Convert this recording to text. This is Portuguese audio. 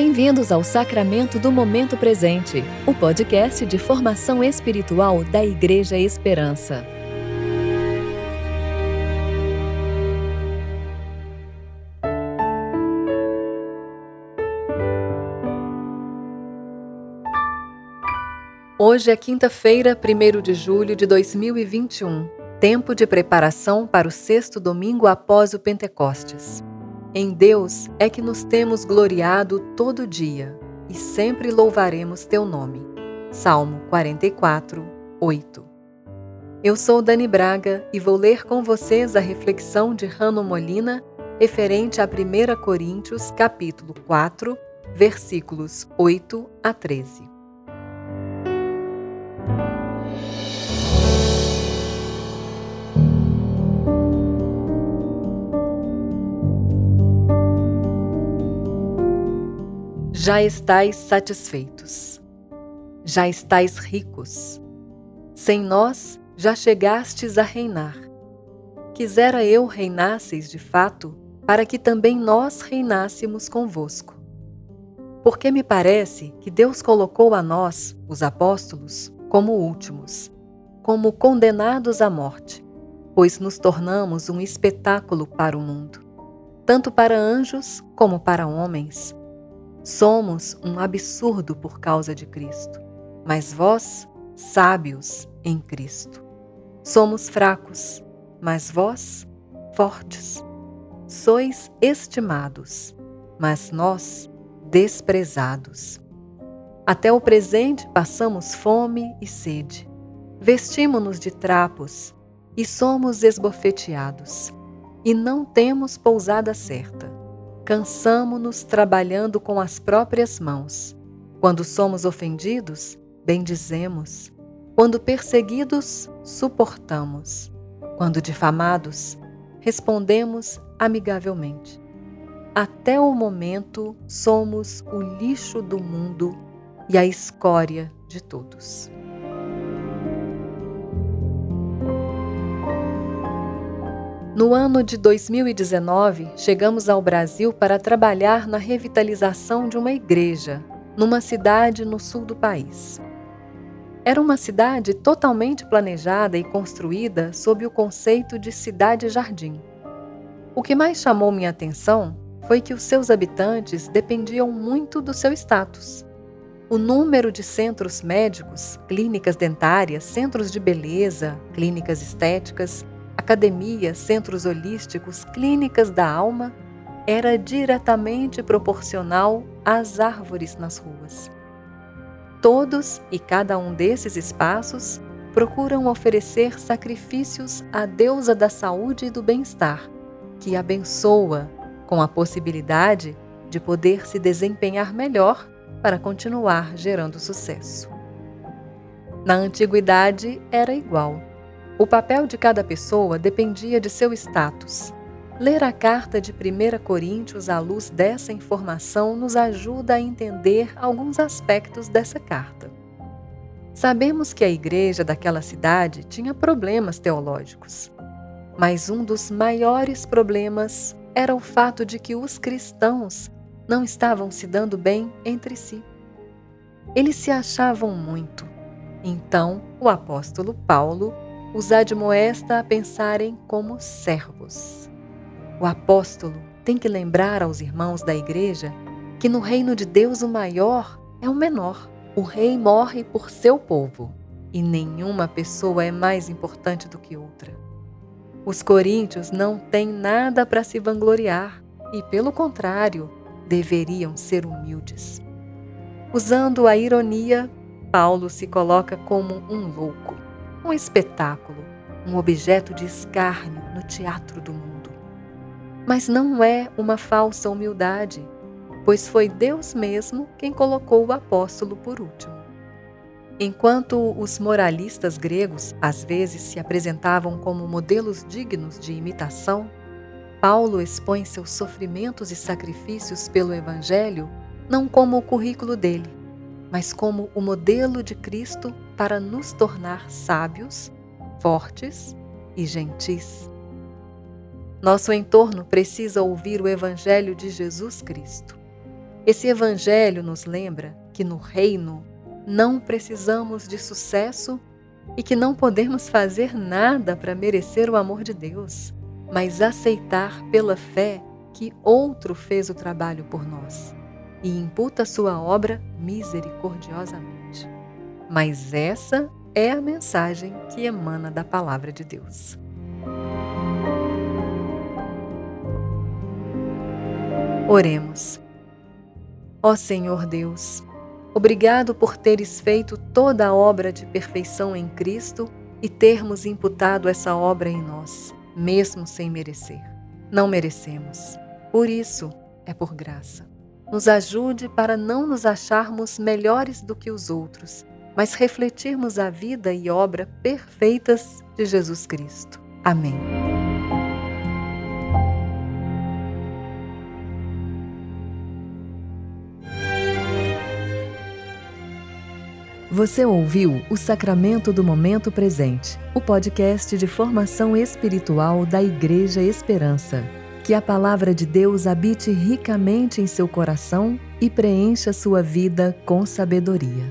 Bem-vindos ao Sacramento do Momento Presente, o podcast de formação espiritual da Igreja Esperança. Hoje é quinta-feira, 1 de julho de 2021, tempo de preparação para o sexto domingo após o Pentecostes. Em Deus é que nos temos gloriado todo dia e sempre louvaremos teu nome. Salmo 44, 8. Eu sou Dani Braga e vou ler com vocês a reflexão de Rano Molina referente a 1 Coríntios, capítulo 4, versículos 8 a 13. Já estais satisfeitos, já estais ricos. Sem nós já chegastes a reinar. Quisera eu reinasseis de fato, para que também nós reinássemos convosco. Porque me parece que Deus colocou a nós, os apóstolos, como últimos, como condenados à morte, pois nos tornamos um espetáculo para o mundo, tanto para anjos como para homens Somos um absurdo por causa de Cristo, mas vós, sábios em Cristo. Somos fracos, mas vós, fortes. Sois estimados, mas nós, desprezados. Até o presente passamos fome e sede. Vestimos-nos de trapos e somos esbofeteados, e não temos pousada certa cansamo-nos trabalhando com as próprias mãos. Quando somos ofendidos, bendizemos. Quando perseguidos, suportamos. Quando difamados, respondemos amigavelmente. Até o momento, somos o lixo do mundo e a escória de todos. No ano de 2019, chegamos ao Brasil para trabalhar na revitalização de uma igreja, numa cidade no sul do país. Era uma cidade totalmente planejada e construída sob o conceito de cidade-jardim. O que mais chamou minha atenção foi que os seus habitantes dependiam muito do seu status. O número de centros médicos, clínicas dentárias, centros de beleza, clínicas estéticas academias, centros holísticos, clínicas da alma, era diretamente proporcional às árvores nas ruas. Todos e cada um desses espaços procuram oferecer sacrifícios à deusa da saúde e do bem-estar, que abençoa com a possibilidade de poder se desempenhar melhor para continuar gerando sucesso. Na antiguidade era igual. O papel de cada pessoa dependia de seu status. Ler a carta de 1 Coríntios à luz dessa informação nos ajuda a entender alguns aspectos dessa carta. Sabemos que a igreja daquela cidade tinha problemas teológicos, mas um dos maiores problemas era o fato de que os cristãos não estavam se dando bem entre si. Eles se achavam muito. Então, o apóstolo Paulo os admoesta a pensarem como servos. O apóstolo tem que lembrar aos irmãos da igreja que no reino de Deus o maior é o menor. O rei morre por seu povo e nenhuma pessoa é mais importante do que outra. Os coríntios não têm nada para se vangloriar e, pelo contrário, deveriam ser humildes. Usando a ironia, Paulo se coloca como um louco um espetáculo, um objeto de escárnio no teatro do mundo. Mas não é uma falsa humildade, pois foi Deus mesmo quem colocou o apóstolo por último. Enquanto os moralistas gregos às vezes se apresentavam como modelos dignos de imitação, Paulo expõe seus sofrimentos e sacrifícios pelo Evangelho não como o currículo dele, mas como o modelo de Cristo para nos tornar sábios, fortes e gentis. Nosso entorno precisa ouvir o Evangelho de Jesus Cristo. Esse evangelho nos lembra que no reino não precisamos de sucesso e que não podemos fazer nada para merecer o amor de Deus, mas aceitar pela fé que outro fez o trabalho por nós e imputa sua obra misericordiosamente. Mas essa é a mensagem que emana da palavra de Deus. Oremos. Ó Senhor Deus, obrigado por teres feito toda a obra de perfeição em Cristo e termos imputado essa obra em nós, mesmo sem merecer. Não merecemos. Por isso, é por graça. Nos ajude para não nos acharmos melhores do que os outros, mas refletirmos a vida e obra perfeitas de Jesus Cristo. Amém. Você ouviu o Sacramento do Momento Presente, o podcast de formação espiritual da Igreja Esperança. Que a palavra de Deus habite ricamente em seu coração e preencha sua vida com sabedoria.